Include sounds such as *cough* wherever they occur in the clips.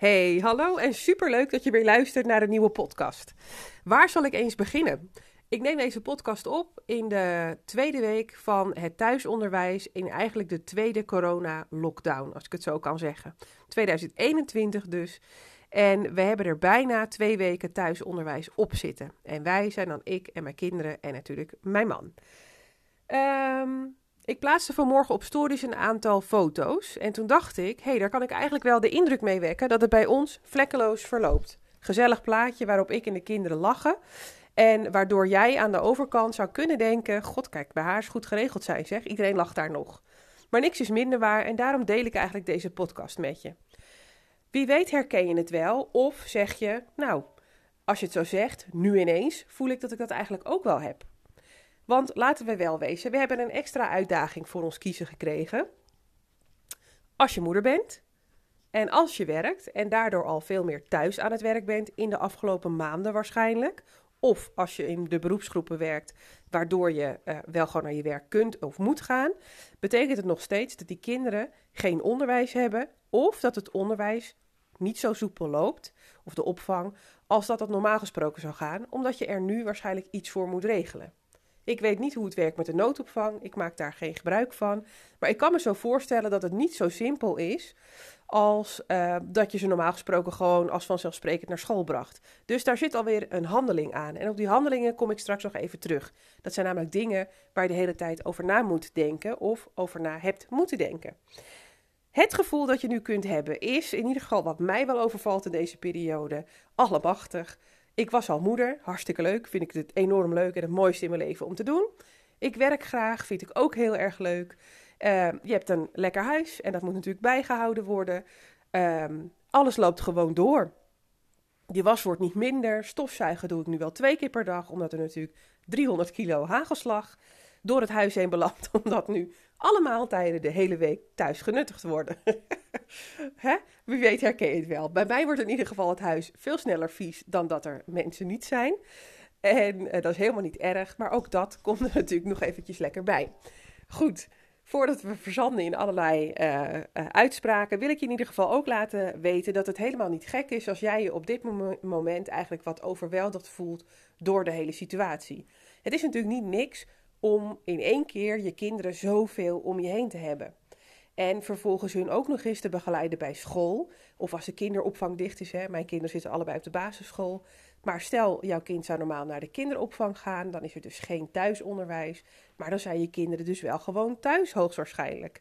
Hey, hallo en superleuk dat je weer luistert naar een nieuwe podcast. Waar zal ik eens beginnen? Ik neem deze podcast op in de tweede week van het thuisonderwijs in eigenlijk de tweede corona-lockdown, als ik het zo kan zeggen. 2021 dus. En we hebben er bijna twee weken thuisonderwijs op zitten. En wij zijn dan ik en mijn kinderen en natuurlijk mijn man. Um, ik plaatste vanmorgen op stories een aantal foto's. En toen dacht ik, hé, hey, daar kan ik eigenlijk wel de indruk mee wekken dat het bij ons vlekkeloos verloopt. Gezellig plaatje waarop ik en de kinderen lachen. En waardoor jij aan de overkant zou kunnen denken: God, kijk, bij haar is goed geregeld zijn, zeg. Iedereen lacht daar nog. Maar niks is minder waar en daarom deel ik eigenlijk deze podcast met je. Wie weet herken je het wel, of zeg je: Nou, als je het zo zegt, nu ineens, voel ik dat ik dat eigenlijk ook wel heb. Want laten we wel wezen, we hebben een extra uitdaging voor ons kiezen gekregen. Als je moeder bent en als je werkt en daardoor al veel meer thuis aan het werk bent in de afgelopen maanden waarschijnlijk. Of als je in de beroepsgroepen werkt, waardoor je uh, wel gewoon naar je werk kunt of moet gaan, betekent het nog steeds dat die kinderen geen onderwijs hebben of dat het onderwijs niet zo soepel loopt, of de opvang, als dat het normaal gesproken zou gaan, omdat je er nu waarschijnlijk iets voor moet regelen. Ik weet niet hoe het werkt met de noodopvang. Ik maak daar geen gebruik van. Maar ik kan me zo voorstellen dat het niet zo simpel is als uh, dat je ze normaal gesproken gewoon als vanzelfsprekend naar school bracht. Dus daar zit alweer een handeling aan. En op die handelingen kom ik straks nog even terug. Dat zijn namelijk dingen waar je de hele tijd over na moet denken of over na hebt moeten denken. Het gevoel dat je nu kunt hebben is, in ieder geval wat mij wel overvalt in deze periode, allemachtig. Ik was al moeder, hartstikke leuk. Vind ik het enorm leuk en het mooiste in mijn leven om te doen. Ik werk graag, vind ik ook heel erg leuk. Ehm, je hebt een lekker huis en dat moet natuurlijk bijgehouden worden. Ehm, alles loopt gewoon door. Je was wordt niet minder. Stofzuigen doe ik nu wel twee keer per dag, omdat er natuurlijk 300 kilo hagelslag door het huis heen belandt. *laughs* Omdat nu alle maaltijden de hele week thuis genuttigd worden. *laughs* Hè? Wie weet herken je het wel. Bij mij wordt in ieder geval het huis veel sneller vies dan dat er mensen niet zijn. En eh, dat is helemaal niet erg, maar ook dat *laughs* komt er natuurlijk nog eventjes lekker bij. Goed, voordat we verzanden in allerlei uh, uh, uitspraken, wil ik je in ieder geval ook laten weten dat het helemaal niet gek is als jij je op dit moment eigenlijk wat overweldigd voelt door de hele situatie. Het is natuurlijk niet niks om in één keer je kinderen zoveel om je heen te hebben. En vervolgens hun ook nog eens te begeleiden bij school. Of als de kinderopvang dicht is. Hè. Mijn kinderen zitten allebei op de basisschool. Maar stel, jouw kind zou normaal naar de kinderopvang gaan. Dan is er dus geen thuisonderwijs. Maar dan zijn je kinderen dus wel gewoon thuis, hoogstwaarschijnlijk.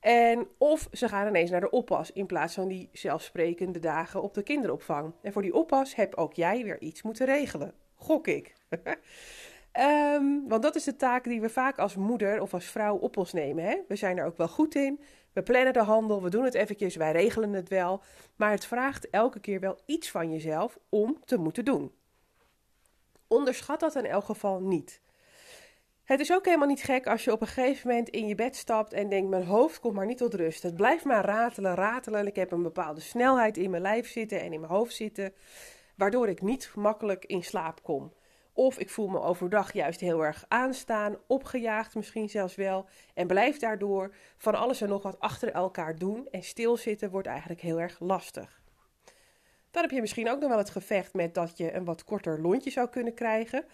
En of ze gaan ineens naar de oppas in plaats van die zelfsprekende dagen op de kinderopvang. En voor die oppas heb ook jij weer iets moeten regelen. Gok ik. *laughs* Um, want dat is de taak die we vaak als moeder of als vrouw op ons nemen. Hè? We zijn er ook wel goed in. We plannen de handel, we doen het eventjes, wij regelen het wel. Maar het vraagt elke keer wel iets van jezelf om te moeten doen. Onderschat dat in elk geval niet. Het is ook helemaal niet gek als je op een gegeven moment in je bed stapt en denkt: Mijn hoofd komt maar niet tot rust. Het blijft maar ratelen, ratelen. Ik heb een bepaalde snelheid in mijn lijf zitten en in mijn hoofd zitten, waardoor ik niet makkelijk in slaap kom. Of ik voel me overdag juist heel erg aanstaan, opgejaagd misschien zelfs wel. En blijf daardoor van alles en nog wat achter elkaar doen. En stilzitten wordt eigenlijk heel erg lastig. Dan heb je misschien ook nog wel het gevecht met dat je een wat korter lontje zou kunnen krijgen.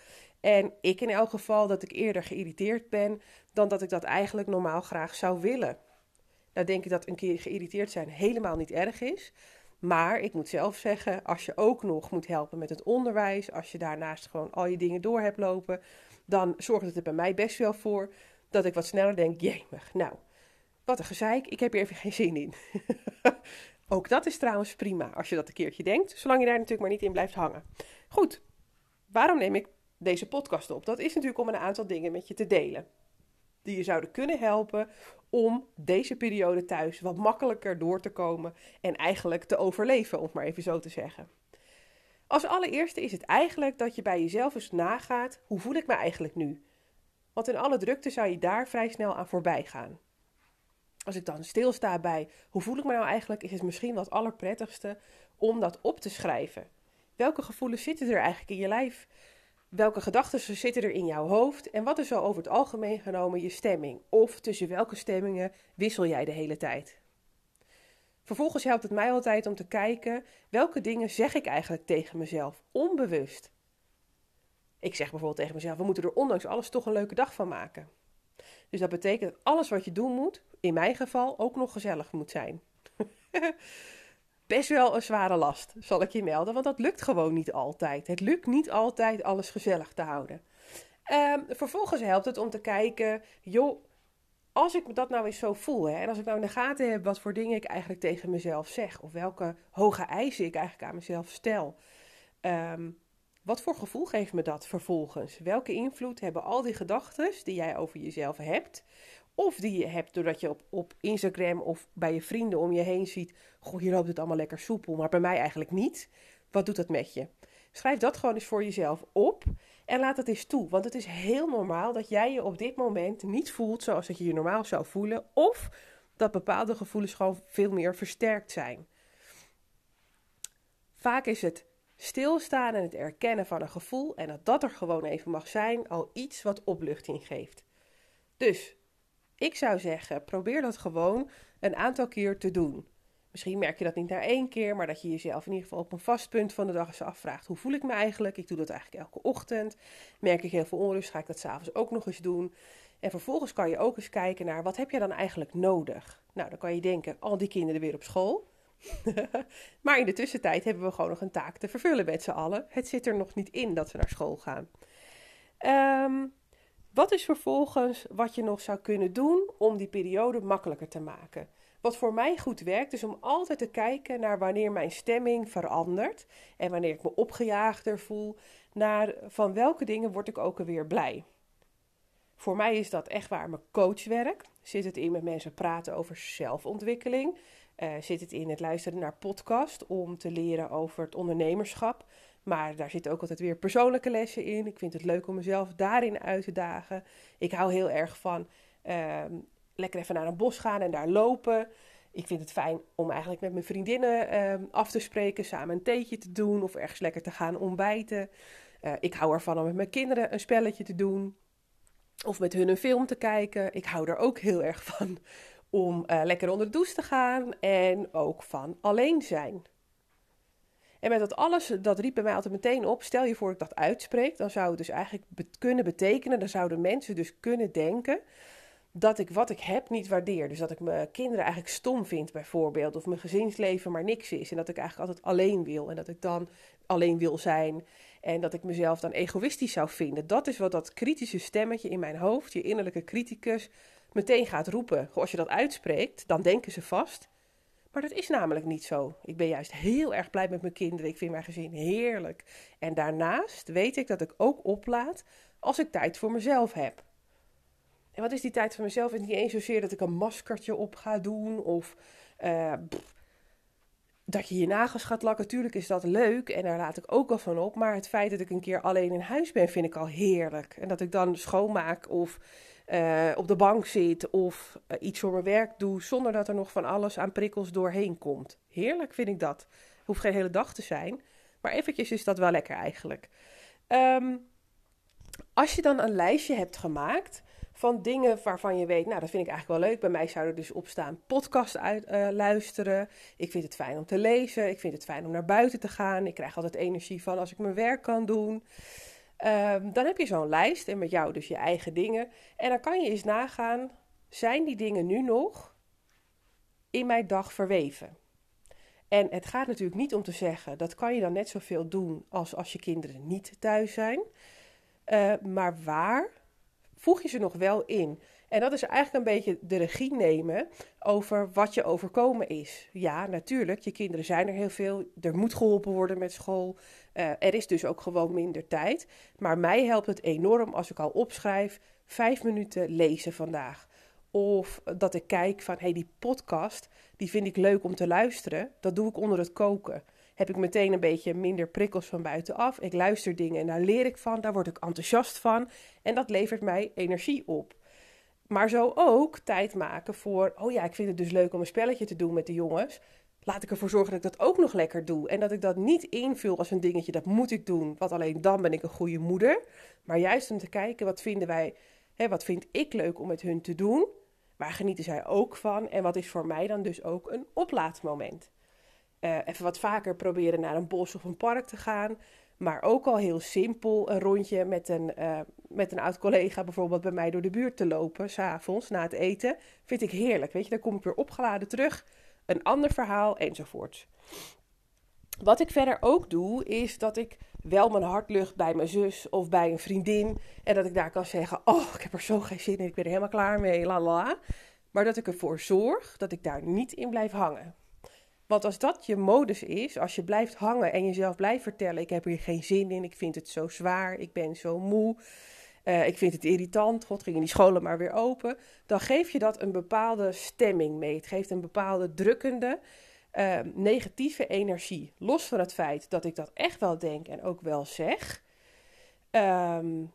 En ik in elk geval dat ik eerder geïrriteerd ben dan dat ik dat eigenlijk normaal graag zou willen. Nou denk ik dat een keer geïrriteerd zijn helemaal niet erg is. Maar ik moet zelf zeggen, als je ook nog moet helpen met het onderwijs, als je daarnaast gewoon al je dingen door hebt lopen, dan zorgt het er bij mij best wel voor dat ik wat sneller denk, jemig, nou, wat een gezeik, ik heb hier even geen zin in. *laughs* ook dat is trouwens prima als je dat een keertje denkt, zolang je daar natuurlijk maar niet in blijft hangen. Goed, waarom neem ik deze podcast op? Dat is natuurlijk om een aantal dingen met je te delen die je zouden kunnen helpen om deze periode thuis wat makkelijker door te komen en eigenlijk te overleven, om het maar even zo te zeggen. Als allereerste is het eigenlijk dat je bij jezelf eens nagaat: hoe voel ik me eigenlijk nu? Want in alle drukte zou je daar vrij snel aan voorbij gaan. Als ik dan stilsta bij hoe voel ik me nou eigenlijk, is het misschien wat allerprettigste om dat op te schrijven. Welke gevoelens zitten er eigenlijk in je lijf? Welke gedachten zitten er in jouw hoofd en wat is zo over het algemeen genomen je stemming? Of tussen welke stemmingen wissel jij de hele tijd? Vervolgens helpt het mij altijd om te kijken welke dingen zeg ik eigenlijk tegen mezelf, onbewust. Ik zeg bijvoorbeeld tegen mezelf: we moeten er ondanks alles toch een leuke dag van maken. Dus dat betekent dat alles wat je doen moet, in mijn geval, ook nog gezellig moet zijn. *laughs* Best wel een zware last, zal ik je melden, want dat lukt gewoon niet altijd. Het lukt niet altijd alles gezellig te houden. Ehm, vervolgens helpt het om te kijken, joh, als ik dat nou eens zo voel, hè, en als ik nou in de gaten heb wat voor dingen ik eigenlijk tegen mezelf zeg, of welke hoge eisen ik eigenlijk aan mezelf stel, ehm, wat voor gevoel geeft me dat vervolgens? Welke invloed hebben al die gedachten die jij over jezelf hebt, of die je hebt doordat je op, op Instagram of bij je vrienden om je heen ziet, goh, hier loopt het allemaal lekker soepel, maar bij mij eigenlijk niet. Wat doet dat met je? Schrijf dat gewoon eens voor jezelf op en laat het eens toe. Want het is heel normaal dat jij je op dit moment niet voelt zoals dat je je normaal zou voelen. Of dat bepaalde gevoelens gewoon veel meer versterkt zijn. Vaak is het stilstaan en het erkennen van een gevoel en dat dat er gewoon even mag zijn, al iets wat opluchting geeft. Dus ik zou zeggen, probeer dat gewoon een aantal keer te doen. Misschien merk je dat niet na één keer, maar dat je jezelf in ieder geval op een vast punt van de dag eens afvraagt: hoe voel ik me eigenlijk? Ik doe dat eigenlijk elke ochtend. Merk ik heel veel onrust, ga ik dat s'avonds ook nog eens doen. En vervolgens kan je ook eens kijken naar wat heb je dan eigenlijk nodig? Nou, dan kan je denken: al die kinderen weer op school. *laughs* maar in de tussentijd hebben we gewoon nog een taak te vervullen met z'n allen. Het zit er nog niet in dat ze naar school gaan. Ehm, wat is vervolgens wat je nog zou kunnen doen om die periode makkelijker te maken? Wat voor mij goed werkt, is om altijd te kijken naar wanneer mijn stemming verandert en wanneer ik me opgejaagder voel, naar van welke dingen word ik ook alweer blij. Voor mij is dat echt waar mijn coachwerk. Zit het in met mensen praten over zelfontwikkeling? Uh, zit het in het luisteren naar podcast om te leren over het ondernemerschap? Maar daar zitten ook altijd weer persoonlijke lessen in. Ik vind het leuk om mezelf daarin uit te dagen. Ik hou heel erg van ehm, lekker even naar een bos gaan en daar lopen. Ik vind het fijn om eigenlijk met mijn vriendinnen ehm, af te spreken, samen een theetje te doen of ergens lekker te gaan ontbijten. Uh, ik hou ervan om met mijn kinderen een spelletje te doen of met hun een film te kijken. Ik hou er ook heel erg van om uh, lekker onder de douche te gaan en ook van alleen zijn. En met dat alles, dat riep bij mij altijd meteen op. Stel je voor ik dat uitspreek, dan zou het dus eigenlijk kunnen betekenen, dan zouden mensen dus kunnen denken dat ik wat ik heb niet waardeer. Dus dat ik mijn kinderen eigenlijk stom vind, bijvoorbeeld. Of mijn gezinsleven maar niks is. En dat ik eigenlijk altijd alleen wil. En dat ik dan alleen wil zijn. En dat ik mezelf dan egoïstisch zou vinden. Dat is wat dat kritische stemmetje in mijn hoofd, je innerlijke criticus, meteen gaat roepen. Als je dat uitspreekt, dan denken ze vast. Maar dat is namelijk niet zo. Ik ben juist heel erg blij met mijn kinderen. Ik vind mijn gezin heerlijk. En daarnaast weet ik dat ik ook oplaad als ik tijd voor mezelf heb. En wat is die tijd voor mezelf? Het is niet eens zozeer dat ik een maskertje op ga doen of uh, dat je je nagels gaat lakken. Tuurlijk is dat leuk en daar laat ik ook wel van op. Maar het feit dat ik een keer alleen in huis ben, vind ik al heerlijk. En dat ik dan schoonmaak of uh, op de bank zit of uh, iets voor mijn werk doe zonder dat er nog van alles aan prikkels doorheen komt. Heerlijk vind ik dat. Hoeft geen hele dag te zijn, maar eventjes is dat wel lekker eigenlijk. Um, als je dan een lijstje hebt gemaakt van dingen waarvan je weet, nou dat vind ik eigenlijk wel leuk. Bij mij zou er dus op staan podcast uit, uh, luisteren. Ik vind het fijn om te lezen. Ik vind het fijn om naar buiten te gaan. Ik krijg altijd energie van als ik mijn werk kan doen. Um, dan heb je zo'n lijst en met jou dus je eigen dingen. En dan kan je eens nagaan, zijn die dingen nu nog in mijn dag verweven? En het gaat natuurlijk niet om te zeggen, dat kan je dan net zoveel doen als als je kinderen niet thuis zijn. Uh, maar waar voeg je ze nog wel in? En dat is eigenlijk een beetje de regie nemen over wat je overkomen is. Ja, natuurlijk, je kinderen zijn er heel veel. Er moet geholpen worden met school. Uh, er is dus ook gewoon minder tijd. Maar mij helpt het enorm als ik al opschrijf: vijf minuten lezen vandaag. Of dat ik kijk van hey, die podcast, die vind ik leuk om te luisteren. Dat doe ik onder het koken. Heb ik meteen een beetje minder prikkels van buitenaf. Ik luister dingen en daar leer ik van. Daar word ik enthousiast van. En dat levert mij energie op. Maar zo ook tijd maken voor, oh ja, ik vind het dus leuk om een spelletje te doen met de jongens. Laat ik ervoor zorgen dat ik dat ook nog lekker doe. En dat ik dat niet invul als een dingetje, dat moet ik doen. Want alleen dan ben ik een goede moeder. Maar juist om te kijken, wat vinden wij, hè, wat vind ik leuk om met hun te doen. Waar genieten zij ook van? En wat is voor mij dan dus ook een oplaadmoment? Uh, even wat vaker proberen naar een bos of een park te gaan. Maar ook al heel simpel een rondje met een, uh, met een oud collega bijvoorbeeld bij mij door de buurt te lopen, s'avonds na het eten, vind ik heerlijk. Weet je, dan kom ik weer opgeladen terug, een ander verhaal enzovoorts. Wat ik verder ook doe, is dat ik wel mijn hart lucht bij mijn zus of bij een vriendin. En dat ik daar kan zeggen: Oh, ik heb er zo geen zin in, ik ben er helemaal klaar mee, la la. Maar dat ik ervoor zorg dat ik daar niet in blijf hangen. Want als dat je modus is, als je blijft hangen en jezelf blijft vertellen: Ik heb hier geen zin in, ik vind het zo zwaar, ik ben zo moe. Uh, ik vind het irritant, god gingen die scholen maar weer open. Dan geef je dat een bepaalde stemming mee. Het geeft een bepaalde drukkende, uh, negatieve energie. Los van het feit dat ik dat echt wel denk en ook wel zeg. Um,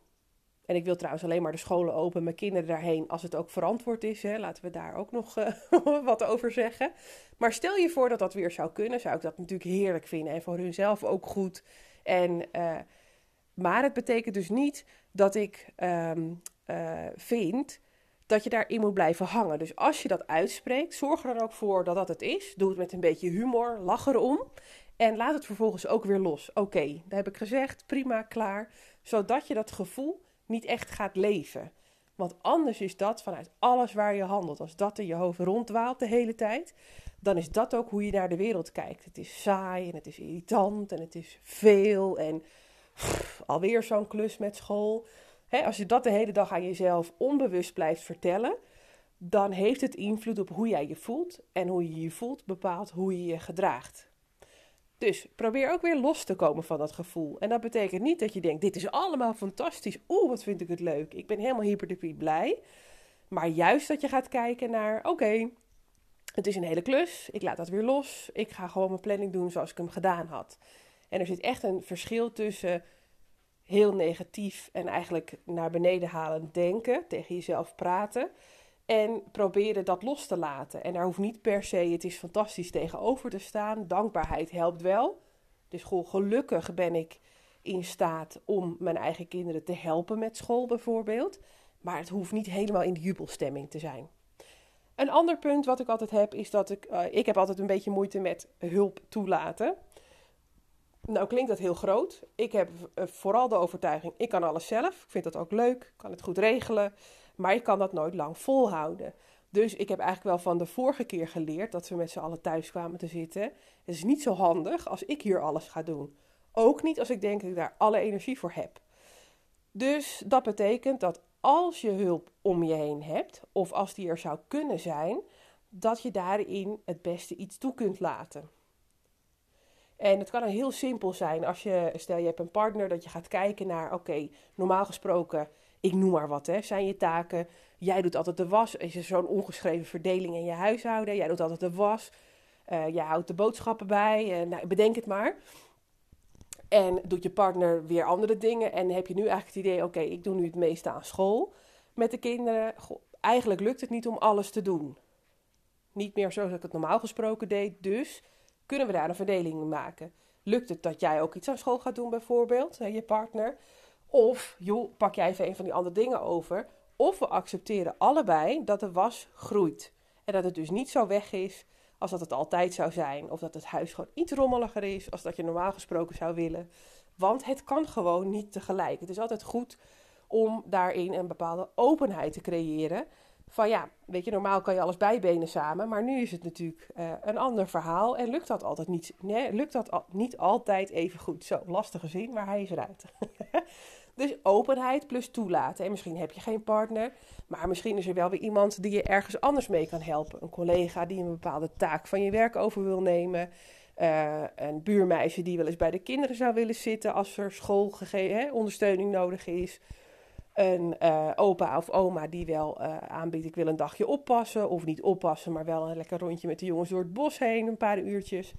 en ik wil trouwens alleen maar de scholen open, mijn kinderen daarheen, als het ook verantwoord is. Hè. Laten we daar ook nog uh, *laughs* wat over zeggen. Maar stel je voor dat dat weer zou kunnen, zou ik dat natuurlijk heerlijk vinden. En voor hunzelf ook goed. En, uh, maar het betekent dus niet dat ik um, uh, vind dat je daarin moet blijven hangen. Dus als je dat uitspreekt, zorg er dan ook voor dat dat het is. Doe het met een beetje humor, lach erom. En laat het vervolgens ook weer los. Oké, dat heb ik gezegd, prima, klaar. Zodat je dat gevoel niet echt gaat leven. Want anders is dat vanuit alles waar je handelt. Als dat in je hoofd ronddwaalt de hele tijd, dan is dat ook hoe je naar de wereld kijkt. Het is saai en het is irritant en het is veel en alweer zo'n klus met school. als je dat de hele dag aan jezelf onbewust blijft vertellen, dan heeft het invloed op hoe jij je voelt. En hoe je je voelt bepaalt hoe je je gedraagt. Dus probeer ook weer los te komen van dat gevoel. En dat betekent niet dat je denkt: dit is allemaal fantastisch. Oeh, wat vind ik het leuk. Ik ben helemaal hyperduper blij. Maar juist dat je gaat kijken naar: oké, het is een hele klus. Ik laat dat weer los. Ik ga gewoon mijn planning doen zoals ik hem gedaan had. En er zit echt een verschil tussen heel negatief en eigenlijk naar beneden halen denken, tegen jezelf praten. En proberen dat los te laten. En daar hoeft niet per se, het is fantastisch tegenover te staan. Dankbaarheid helpt wel. Dus gewoon gelukkig ben ik in staat om mijn eigen kinderen te helpen met school bijvoorbeeld. Maar het hoeft niet helemaal in de jubelstemming te zijn. Een ander punt wat ik altijd heb, is dat ik, uh, ik heb altijd een beetje moeite met hulp toelaten. Nou klinkt dat heel groot. Ik heb uh, vooral de overtuiging, ik kan alles zelf. Ik vind dat ook leuk, kan het goed regelen. Maar je kan dat nooit lang volhouden. Dus ik heb eigenlijk wel van de vorige keer geleerd dat we met z'n allen thuis kwamen te zitten. Het is niet zo handig als ik hier alles ga doen. Ook niet als ik denk dat ik daar alle energie voor heb. Dus dat betekent dat als je hulp om je heen hebt, of als die er zou kunnen zijn, dat je daarin het beste iets toe kunt laten. En het kan heel simpel zijn als je, stel je hebt een partner, dat je gaat kijken naar, oké, normaal gesproken ik noem maar wat, hè, zijn je taken. Jij doet altijd de was. Is er zo'n ongeschreven verdeling in je huishouden? Jij doet altijd de was. Uh, jij houdt de boodschappen bij. Uh, nou, bedenk het maar. En doet je partner weer andere dingen. En heb je nu eigenlijk het idee: oké, ik doe nu het meeste aan school met de kinderen. Eigenlijk lukt het niet om alles te doen. Niet meer zoals ik het normaal gesproken deed. Dus kunnen we daar een verdeling in maken? Lukt het dat jij ook iets aan school gaat doen, bijvoorbeeld, je partner? Of, joh, pak jij even een van die andere dingen over. Of we accepteren allebei dat de was groeit. En dat het dus niet zo weg is als dat het altijd zou zijn. Of dat het huis gewoon iets rommeliger is als dat je normaal gesproken zou willen. Want het kan gewoon niet tegelijk. Het is altijd goed om daarin een bepaalde openheid te creëren. Van ja, weet je, normaal kan je alles bijbenen samen, maar nu is het natuurlijk uh, een ander verhaal en lukt dat altijd niet, nee, lukt dat niet altijd even goed. Zo, lastige zin, maar hij is eruit. *laughs* Dus openheid plus toelaten. En misschien heb je geen partner, maar misschien is er wel weer iemand die je ergens anders mee kan helpen. Een collega die een bepaalde taak van je werk over wil nemen. Uh, een buurmeisje die wel eens bij de kinderen zou willen zitten als er schoolondersteuning nodig is. Een uh, opa of oma die wel uh, aanbiedt: ik wil een dagje oppassen. Of niet oppassen, maar wel een lekker rondje met de jongens door het bos heen, een paar uurtjes.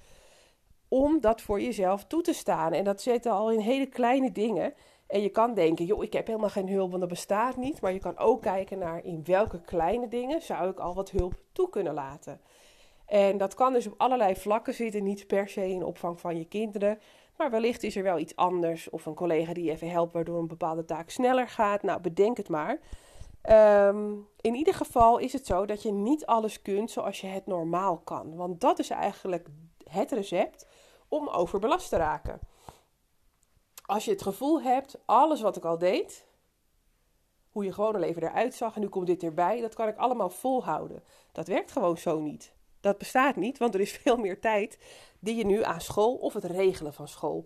Om dat voor jezelf toe te staan. En dat zitten al in hele kleine dingen. En je kan denken, joh, ik heb helemaal geen hulp, want dat bestaat niet. Maar je kan ook kijken naar in welke kleine dingen zou ik al wat hulp toe kunnen laten. En dat kan dus op allerlei vlakken zitten, niet per se in opvang van je kinderen. Maar wellicht is er wel iets anders of een collega die je even helpt waardoor een bepaalde taak sneller gaat. Nou, bedenk het maar. Ehm, in ieder geval is het zo dat je niet alles kunt zoals je het normaal kan. Want dat is eigenlijk het recept om overbelast te raken. Als je het gevoel hebt, alles wat ik al deed, hoe je gewone leven eruit zag en nu komt dit erbij, dat kan ik allemaal volhouden. Dat werkt gewoon zo niet. Dat bestaat niet, want er is *laughs* veel meer tijd die je nu aan school of het regelen van school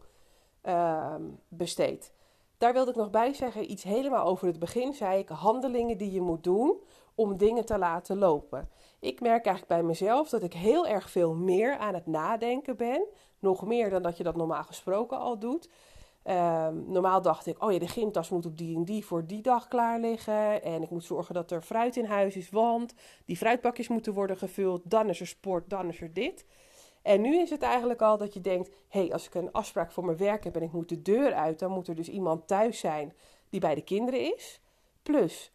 uh, besteedt. Daar wilde ik nog bij zeggen, iets helemaal over het begin zei ik, handelingen die je moet doen om dingen te laten lopen. Ik merk eigenlijk bij mezelf dat ik heel erg veel meer aan het nadenken ben. Nog meer dan dat je dat normaal gesproken al doet. Um, normaal dacht ik, oh ja, de gymtas moet op die en die voor die dag klaar liggen. En ik moet zorgen dat er fruit in huis is, want die fruitbakjes moeten worden gevuld. Dan is er sport, dan is er dit. En nu is het eigenlijk al dat je denkt: hé, hey, als ik een afspraak voor mijn werk heb en ik moet de deur uit, dan moet er dus iemand thuis zijn die bij de kinderen is. Plus,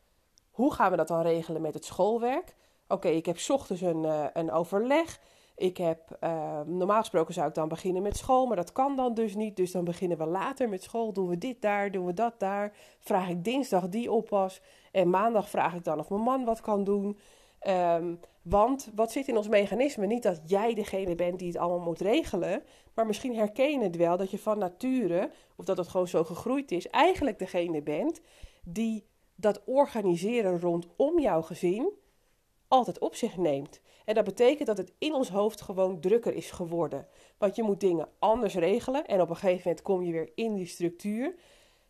hoe gaan we dat dan regelen met het schoolwerk? Oké, ik heb ochtends een, uh, een overleg. Ik heb, uh, normaal gesproken zou ik dan beginnen met school, maar dat kan dan dus niet. Dus dan beginnen we later met school. Doen we dit daar, doen we dat daar. Vraag ik dinsdag die oppas. En maandag vraag ik dan of mijn man wat kan doen. Um, want wat zit in ons mechanisme? Niet dat jij degene bent die het allemaal moet regelen, maar misschien herken je het wel dat je van nature, of dat het gewoon zo gegroeid is, eigenlijk degene bent die dat organiseren rondom jouw gezin altijd op zich neemt. En dat betekent dat het in ons hoofd gewoon drukker is geworden. Want je moet dingen anders regelen en op een gegeven moment kom je weer in die structuur.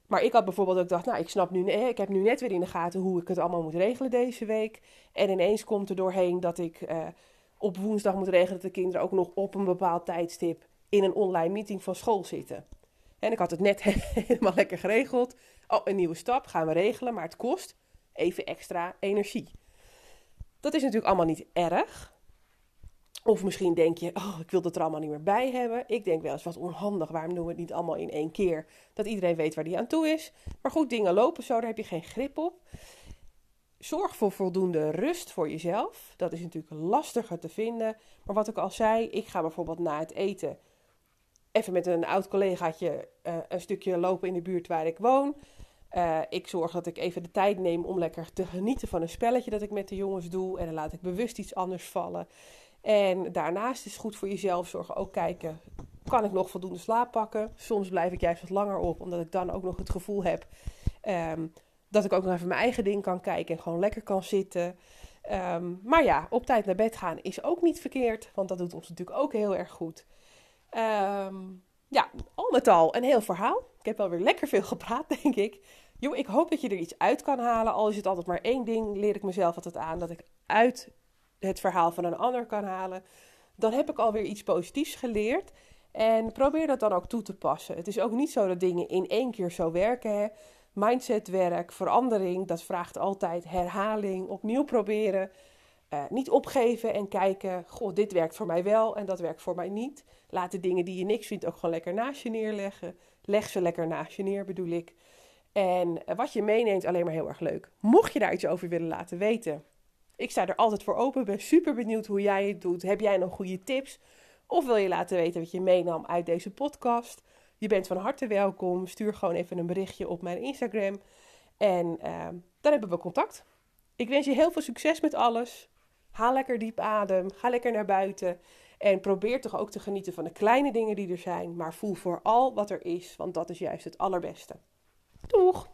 Maar ik had bijvoorbeeld ook gedacht, nou, ik snap nu, ik heb nu net weer in de gaten hoe ik het allemaal moet regelen deze week. En ineens komt er doorheen dat ik uh, op woensdag moet regelen dat de kinderen ook nog op een bepaald tijdstip in een online meeting van school zitten. En ik had het net *laughs* helemaal lekker geregeld. Oh, een nieuwe stap gaan we regelen, maar het kost even extra energie. Dat is natuurlijk allemaal niet erg. Of misschien denk je, oh, ik wil het er allemaal niet meer bij hebben. Ik denk wel eens wat onhandig. Waarom doen we het niet allemaal in één keer? Dat iedereen weet waar die aan toe is. Maar goed, dingen lopen zo, daar heb je geen grip op. Zorg voor voldoende rust voor jezelf. Dat is natuurlijk lastiger te vinden. Maar wat ik al zei, ik ga bijvoorbeeld na het eten even met een oud collegaatje uh, een stukje lopen in de buurt waar ik woon. Uh, ik zorg dat ik even de tijd neem om lekker te genieten van een spelletje dat ik met de jongens doe. En dan laat ik bewust iets anders vallen. En daarnaast is het goed voor jezelf zorgen ook kijken, kan ik nog voldoende slaap pakken? Soms blijf ik juist wat langer op, omdat ik dan ook nog het gevoel heb um, dat ik ook nog even mijn eigen ding kan kijken en gewoon lekker kan zitten. Um, maar ja, op tijd naar bed gaan is ook niet verkeerd, want dat doet ons natuurlijk ook heel erg goed. Um, ja, al met al een heel verhaal. Ik heb wel weer lekker veel gepraat, *laughs* denk ik. Jo, ik hoop dat je er iets uit kan halen. Al is het altijd maar één ding, leer ik mezelf altijd aan. Dat ik uit het verhaal van een ander kan halen, dan heb ik alweer iets positiefs geleerd. En probeer dat dan ook toe te passen. Het is ook niet zo dat dingen in één keer zo werken. Hè? Mindsetwerk, verandering, dat vraagt altijd herhaling, opnieuw proberen. Uh, niet opgeven en kijken, goh, dit werkt voor mij wel en dat werkt voor mij niet. Laat de dingen die je niks vindt ook gewoon lekker naast je neerleggen. Leg ze lekker naast je neer, bedoel ik. En uh, wat je meeneemt, alleen maar heel erg leuk. Mocht je daar iets over willen laten weten, ik sta er altijd voor open. Ben super benieuwd hoe jij het doet. Heb jij nog goede tips? Of wil je laten weten wat je meenam uit deze podcast? Je bent van harte welkom. Stuur gewoon even een berichtje op mijn Instagram. En uh, dan hebben we contact. Ik wens je heel veel succes met alles. Haal lekker diep adem. Ga lekker naar buiten. En probeer toch ook te genieten van de kleine dingen die er zijn. Maar voel vooral wat er is, want dat is juist het allerbeste. Doeg!